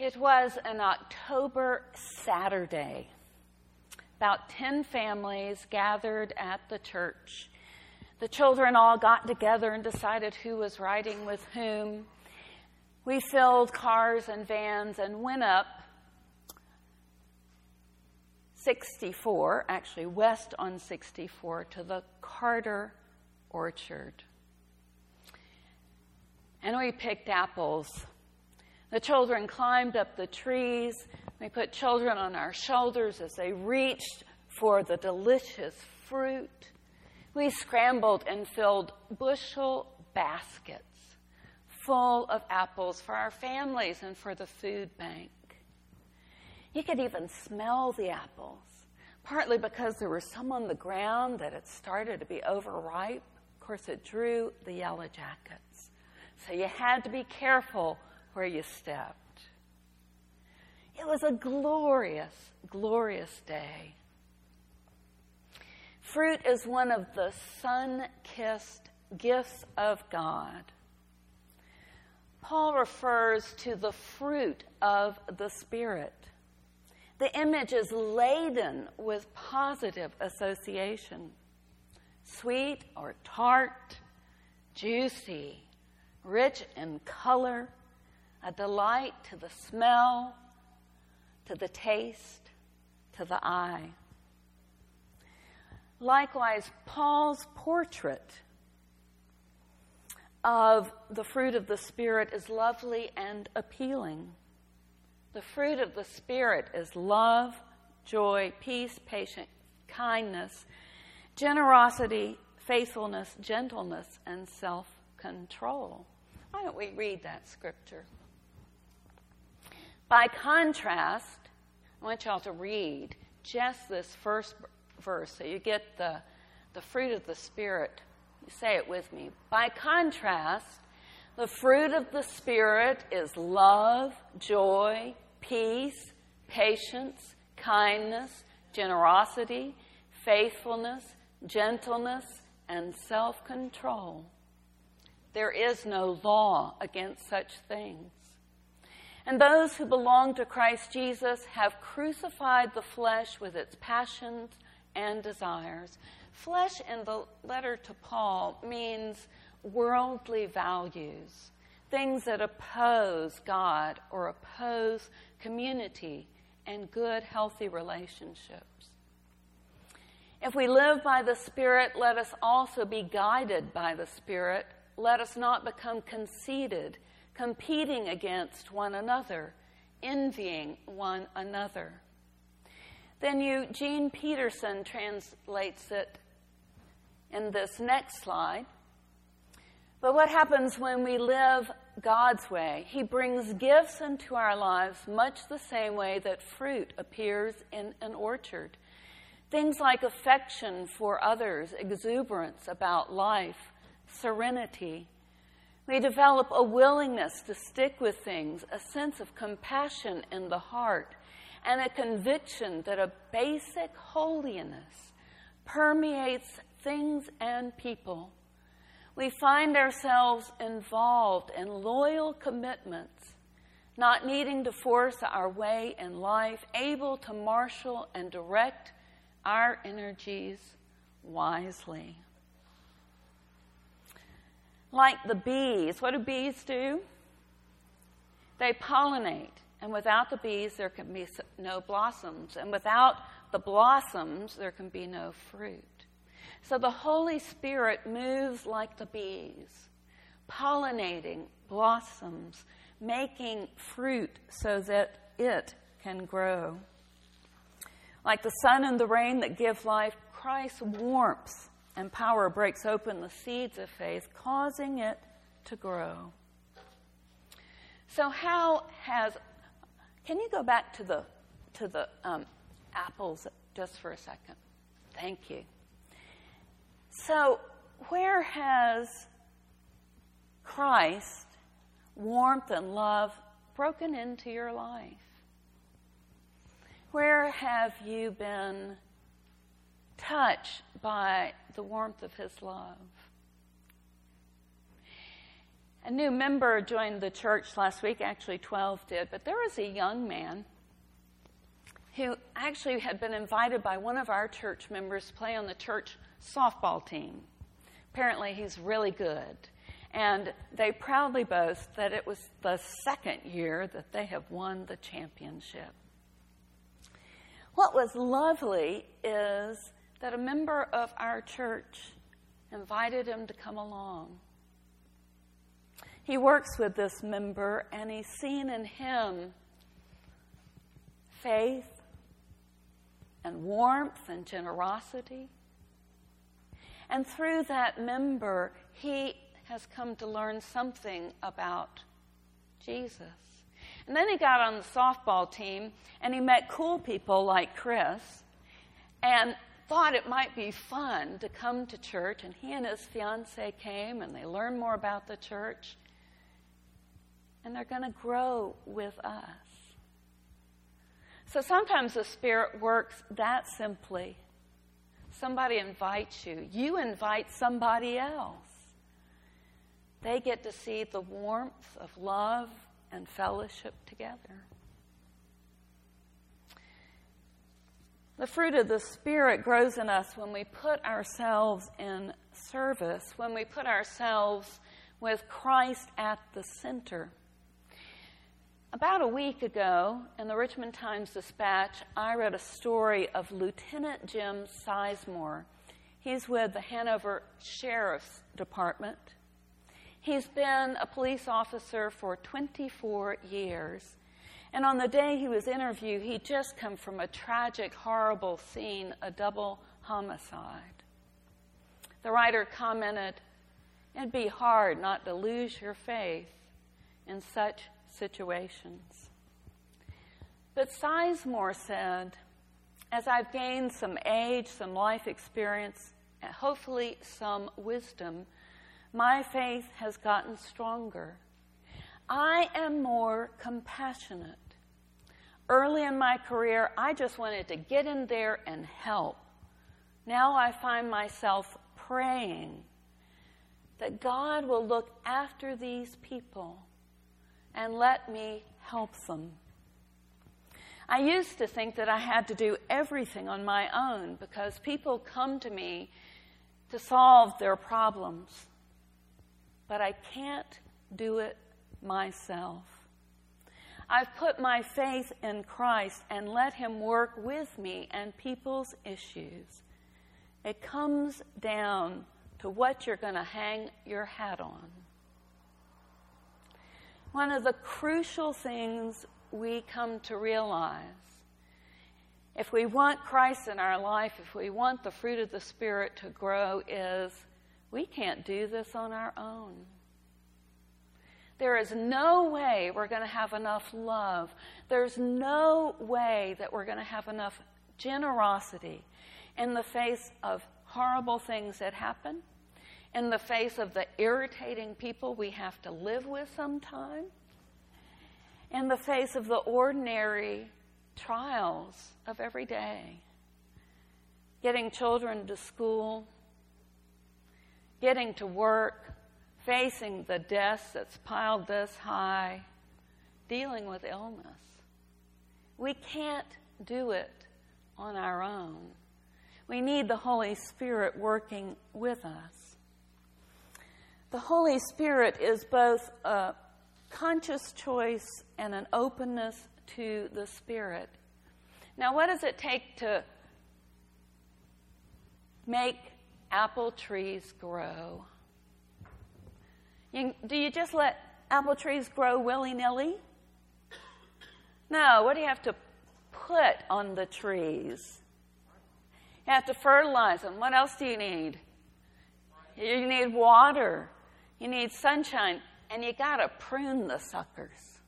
It was an October Saturday. About 10 families gathered at the church. The children all got together and decided who was riding with whom. We filled cars and vans and went up 64, actually west on 64, to the Carter Orchard. And we picked apples the children climbed up the trees. We put children on our shoulders as they reached for the delicious fruit. We scrambled and filled bushel baskets full of apples for our families and for the food bank. You could even smell the apples, partly because there were some on the ground that had started to be overripe. Of course, it drew the yellow jackets. So you had to be careful where you stepped. It was a glorious, glorious day. Fruit is one of the sun kissed gifts of God. Paul refers to the fruit of the Spirit. The image is laden with positive association sweet or tart, juicy, rich in color, a delight to the smell, to the taste, to the eye. Likewise, Paul's portrait of the fruit of the Spirit is lovely and appealing. The fruit of the Spirit is love, joy, peace, patience, kindness, generosity, faithfulness, gentleness, and self control. Why don't we read that scripture? By contrast, I want y'all to read just this first verse so you get the, the fruit of the Spirit. say it with me. By contrast, the fruit of the Spirit is love, joy, peace, patience, kindness, generosity, faithfulness, gentleness, and self control. There is no law against such things. And those who belong to Christ Jesus have crucified the flesh with its passions and desires. Flesh in the letter to Paul means worldly values, things that oppose God or oppose community and good, healthy relationships. If we live by the Spirit, let us also be guided by the Spirit. Let us not become conceited competing against one another, envying one another. Then Eugene Peterson translates it in this next slide. But what happens when we live God's way? He brings gifts into our lives much the same way that fruit appears in an orchard. Things like affection for others, exuberance about life, serenity, we develop a willingness to stick with things, a sense of compassion in the heart, and a conviction that a basic holiness permeates things and people. We find ourselves involved in loyal commitments, not needing to force our way in life, able to marshal and direct our energies wisely like the bees. What do bees do? They pollinate, and without the bees, there can be no blossoms, and without the blossoms, there can be no fruit. So the Holy Spirit moves like the bees, pollinating blossoms, making fruit so that it can grow. Like the sun and the rain that give life, Christ's warmth and power breaks open the seeds of faith, causing it to grow. So, how has, can you go back to the, to the um, apples just for a second? Thank you. So, where has Christ, warmth and love, broken into your life? Where have you been touched by the warmth of His love. A new member joined the church last week, actually, 12 did, but there was a young man who actually had been invited by one of our church members to play on the church softball team. Apparently, he's really good. And they proudly boast that it was the second year that they have won the championship. What was lovely is that a member of our church invited him to come along. He works with this member, and he's seen in him faith and warmth and generosity. And through that member, he has come to learn something about Jesus. And then he got on the softball team and he met cool people like Chris and thought it might be fun to come to church. And he and his fiance came and they learned more about the church. And they're going to grow with us. So sometimes the Spirit works that simply. Somebody invites you, you invite somebody else. They get to see the warmth of love and fellowship together. The fruit of the Spirit grows in us when we put ourselves in service, when we put ourselves with Christ at the center. About a week ago, in the Richmond Times Dispatch, I read a story of Lieutenant Jim Sizemore. He's with the Hanover Sheriff's Department. He's been a police officer for 24 years. And on the day he was interviewed, he'd just come from a tragic, horrible scene, a double homicide. The writer commented, It'd be hard not to lose your faith in such situations. But Sizemore said, as I've gained some age, some life experience, and hopefully some wisdom, my faith has gotten stronger. I am more compassionate. Early in my career, I just wanted to get in there and help. Now I find myself praying that God will look after these people and let me help them. I used to think that I had to do everything on my own because people come to me to solve their problems but I can't do it myself. I've put my faith in Christ and let Him work with me and people's issues. It comes down to what you're going to hang your hat on. One of the crucial things we come to realize if we want Christ in our life, if we want the fruit of the Spirit to grow, is we can't do this on our own. There is no way we're going to have enough love. There's no way that we're going to have enough generosity in the face of horrible things that happen, in the face of the irritating people we have to live with sometimes, in the face of the ordinary trials of every day. Getting children to school, getting to work, facing the desk that's piled this high, dealing with illness. We can't do it on our own. We need the Holy Spirit working with us. The Holy Spirit is both a conscious choice and an openness to the Spirit. Now, what does it take to make apple trees grow? You, do you just let apple trees grow willy nilly? No, what do you have to put on the trees? You have to fertilize them. What else do you need? You need water. You need sunshine. And you got to prune the suckers.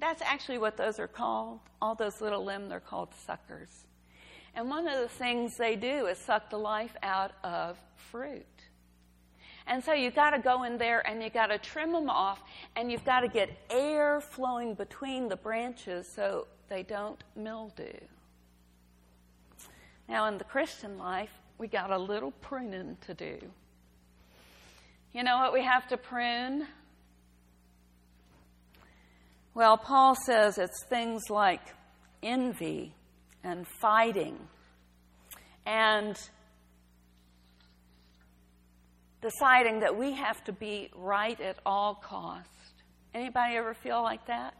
That's actually what those are called. All those little limbs, they're called suckers. And one of the things they do is suck the life out of fruit. And so you've got to go in there and you've got to trim them off and you've got to get air flowing between the branches so they don't mildew. Now, in the Christian life, we got a little pruning to do. You know what we have to prune? Well, Paul says it's things like envy and fighting and deciding that we have to be right at all cost. Anybody ever feel like that?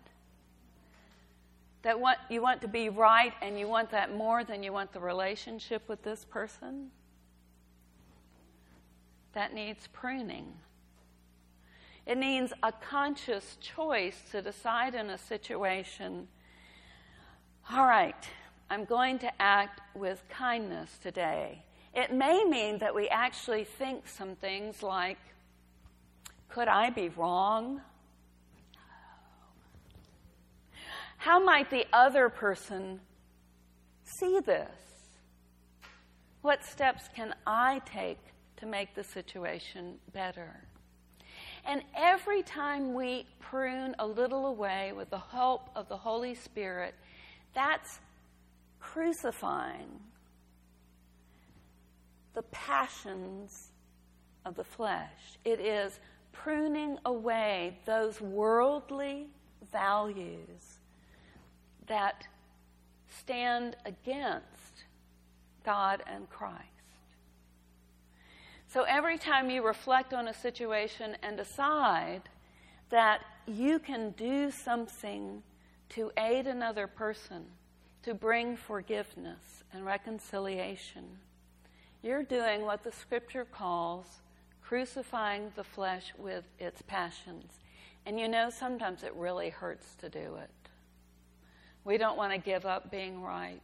That what, you want to be right and you want that more than you want the relationship with this person? That needs pruning. It means a conscious choice to decide in a situation all right, I'm going to act with kindness today. It may mean that we actually think some things like, could I be wrong? How might the other person see this? What steps can I take to make the situation better? And every time we prune a little away with the help of the Holy Spirit, that's crucifying the passions of the flesh. It is pruning away those worldly values that stand against God and Christ. So every time you reflect on a situation and decide that you can do something to aid another person, to bring forgiveness and reconciliation, you're doing what the scripture calls crucifying the flesh with its passions. And you know, sometimes it really hurts to do it. We don't want to give up being right.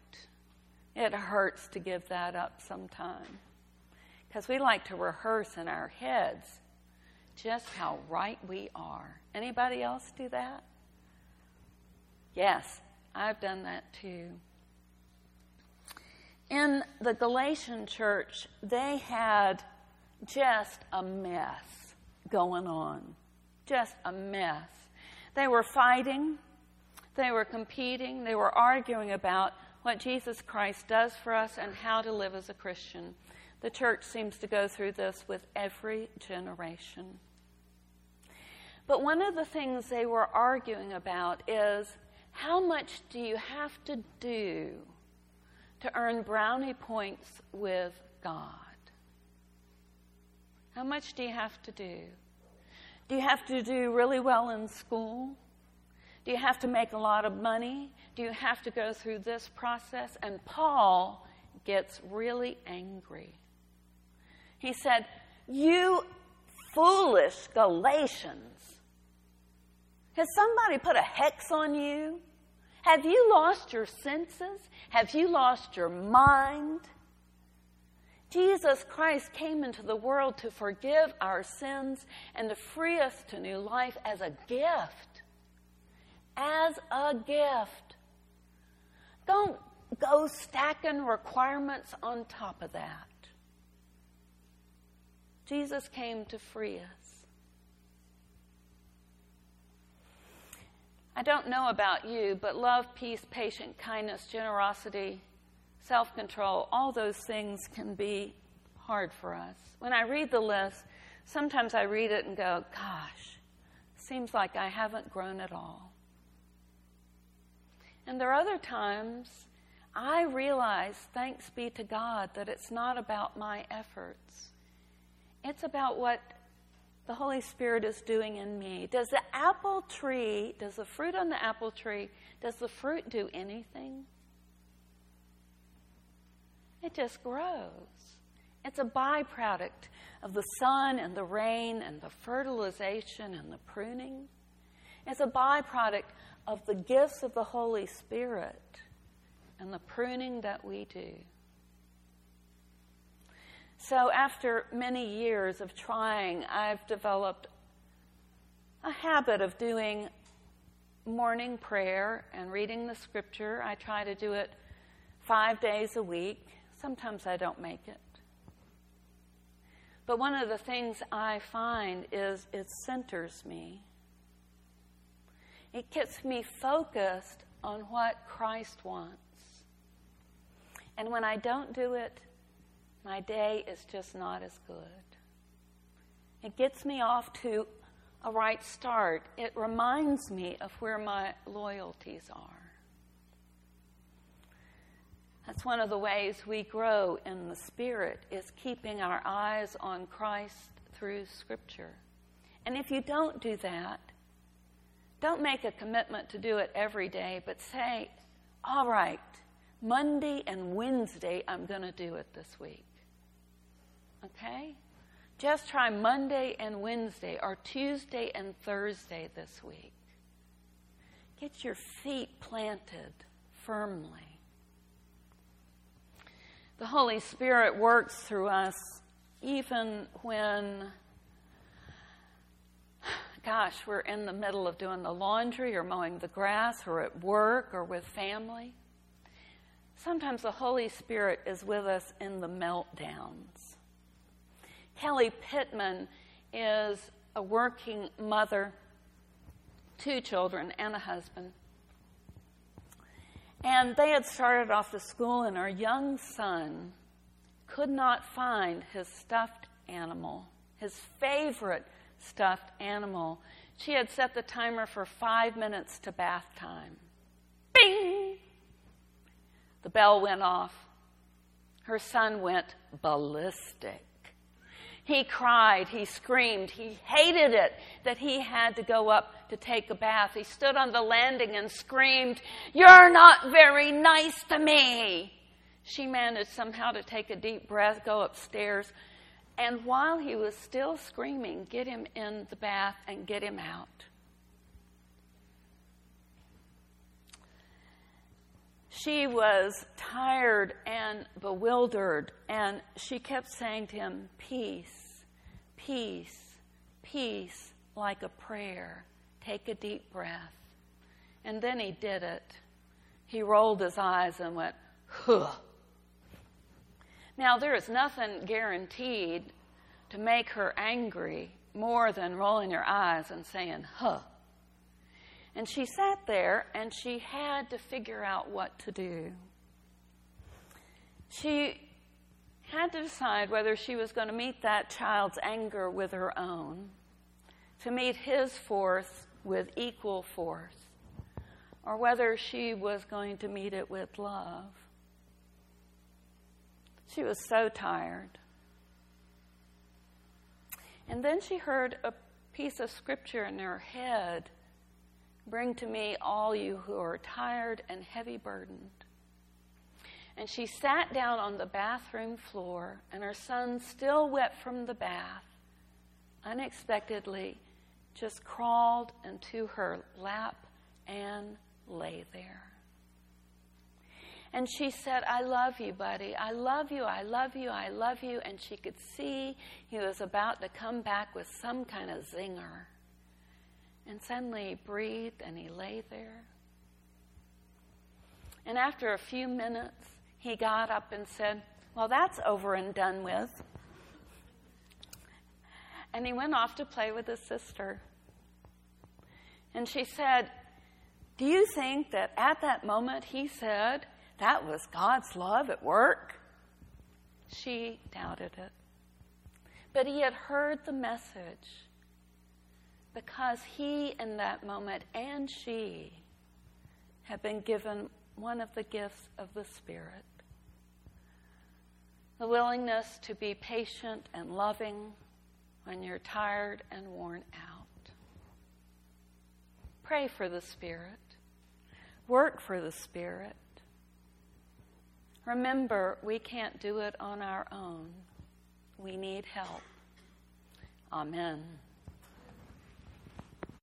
It hurts to give that up sometime. Because we like to rehearse in our heads just how right we are. Anybody else do that? Yes, I've done that too. In the Galatian church, they had just a mess going on. Just a mess. They were fighting they were competing, they were arguing about what Jesus Christ does for us and how to live as a Christian. The church seems to go through this with every generation. But one of the things they were arguing about is how much do you have to do to earn brownie points with God? How much do you have to do? Do you have to do really well in school? Do you have to make a lot of money? Do you have to go through this process? And Paul gets really angry. He said, You foolish Galatians, has somebody put a hex on you? Have you lost your senses? Have you lost your mind? Jesus Christ came into the world to forgive our sins and to free us to new life as a gift as a gift. Don't go stacking requirements on top of that. Jesus came to free us. I don't know about you, but love, peace, patience, kindness, generosity, self control, all those things can be hard for us. When I read the list, sometimes I read it and go, gosh, seems like I haven't grown at all. And there are other times I realize, thanks be to God, that it's not about my efforts. It's about what the Holy Spirit is doing in me. Does the apple tree, does the fruit on the apple tree, does the fruit do anything? It just grows. It's a byproduct of the sun and the rain and the fertilization and the pruning. It's a byproduct of the gifts of the Holy Spirit and the pruning that we do. So, after many years of trying, I've developed a habit of doing morning prayer and reading the scripture. I try to do it five days a week. Sometimes I don't make it. But one of the things I find is it centers me. It gets me focused on what Christ wants. And when I don't do it, my day is just not as good. It gets me off to a right start. It reminds me of where my loyalties are. That's one of the ways we grow in the Spirit is keeping our eyes on Christ through Scripture. And if you don't do that, don't make a commitment to do it every day, but say, all right, Monday and Wednesday, I'm going to do it this week. Okay? Just try Monday and Wednesday or Tuesday and Thursday this week. Get your feet planted firmly. The Holy Spirit works through us even when, gosh, we're in the middle of doing the laundry or mowing the grass or at work or with family. Sometimes the Holy Spirit is with us in the meltdowns. Kelly Pittman is a working mother, two children, and a husband. And they had started off to school, and our young son could not find his stuffed animal, his favorite stuffed animal. She had set the timer for five minutes to bath time. Bing! The bell went off. Her son went ballistic. He cried, he screamed, he hated it that he had to go up to take a bath. He stood on the landing and screamed, You're not very nice to me. She managed somehow to take a deep breath, go upstairs, and while he was still screaming, get him in the bath and get him out. She was tired and bewildered, and she kept saying to him, Peace, peace, peace, like a prayer. Take a deep breath. And then he did it. He rolled his eyes and went, Huh. Now, there is nothing guaranteed to make her angry more than rolling her eyes and saying, Huh. And she sat there and she had to figure out what to do. She had to decide whether she was going to meet that child's anger with her own, to meet his force with equal force, or whether she was going to meet it with love. She was so tired. And then she heard a piece of scripture in her head Bring to me all you who are tired and heavy burdened. And she sat down on the bathroom floor, and her son, still wet from the bath, unexpectedly just crawled into her lap and lay there. And she said, I love you, buddy. I love you. I love you. I love you. And she could see he was about to come back with some kind of zinger. And suddenly he breathed and he lay there. And after a few minutes, he got up and said, Well, that's over and done with. And he went off to play with his sister. And she said, Do you think that at that moment he said that was God's love at work? She doubted it. But he had heard the message because he, in that moment, and she have been given one of the gifts of the Spirit the willingness to be patient and loving when you're tired and worn out. Pray for the Spirit, work for the Spirit. Remember, we can't do it on our own. We need help. Amen.